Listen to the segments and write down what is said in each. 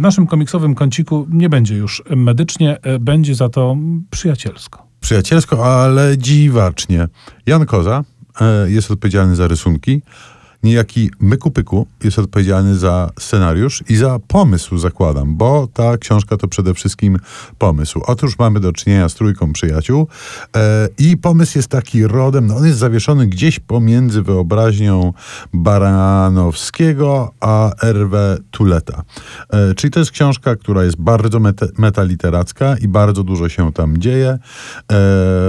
w naszym komiksowym kąciku nie będzie już medycznie, e, będzie za to przyjacielsko. Przyjacielsko, ale dziwacznie. Jan Koza e, jest odpowiedzialny za rysunki. Niejaki Myku Pyku jest odpowiedzialny za scenariusz i za pomysł, zakładam, bo ta książka to przede wszystkim pomysł. Otóż mamy do czynienia z trójką przyjaciół e, i pomysł jest taki rodem, no on jest zawieszony gdzieś pomiędzy wyobraźnią Baranowskiego a R.W. Tuleta. E, czyli to jest książka, która jest bardzo meta, metaliteracka i bardzo dużo się tam dzieje. E,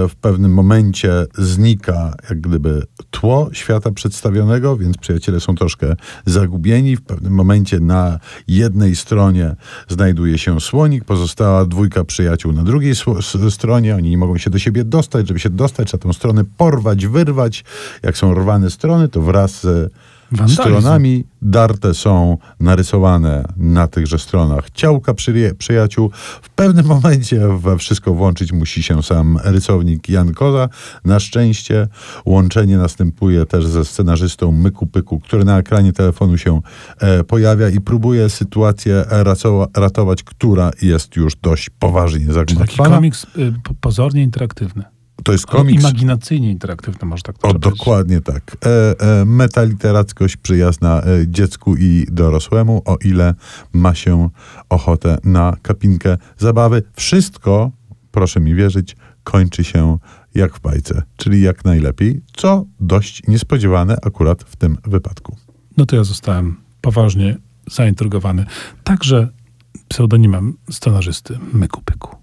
w pewnym momencie znika jak gdyby tło świata przedstawionego, więc przyjaciele są troszkę zagubieni. W pewnym momencie na jednej stronie znajduje się słonik, pozostała dwójka przyjaciół na drugiej stronie. Oni nie mogą się do siebie dostać. Żeby się dostać, trzeba tę stronę porwać, wyrwać. Jak są rwane strony, to wraz z. stronami darte są narysowane na tychże stronach ciałka przy, przyjaciół. W pewnym momencie we wszystko włączyć musi się sam rysownik Jan Koza. Na szczęście łączenie następuje też ze scenarzystą Myku Pyku, który na ekranie telefonu się e, pojawia i próbuje sytuację ratować, która jest już dość poważnie Czyli taki zagmatwana. komiks y, po- pozornie interaktywny. To jest komiks Imaginacyjnie interaktywny, może tak to O, dokładnie tak. E, e, metaliterackość przyjazna e, dziecku i dorosłemu, o ile ma się ochotę na kapinkę zabawy. Wszystko, proszę mi wierzyć, kończy się jak w bajce, czyli jak najlepiej, co dość niespodziewane akurat w tym wypadku. No to ja zostałem poważnie zaintrygowany. Także pseudonimem scenarzysty Myku Pyku.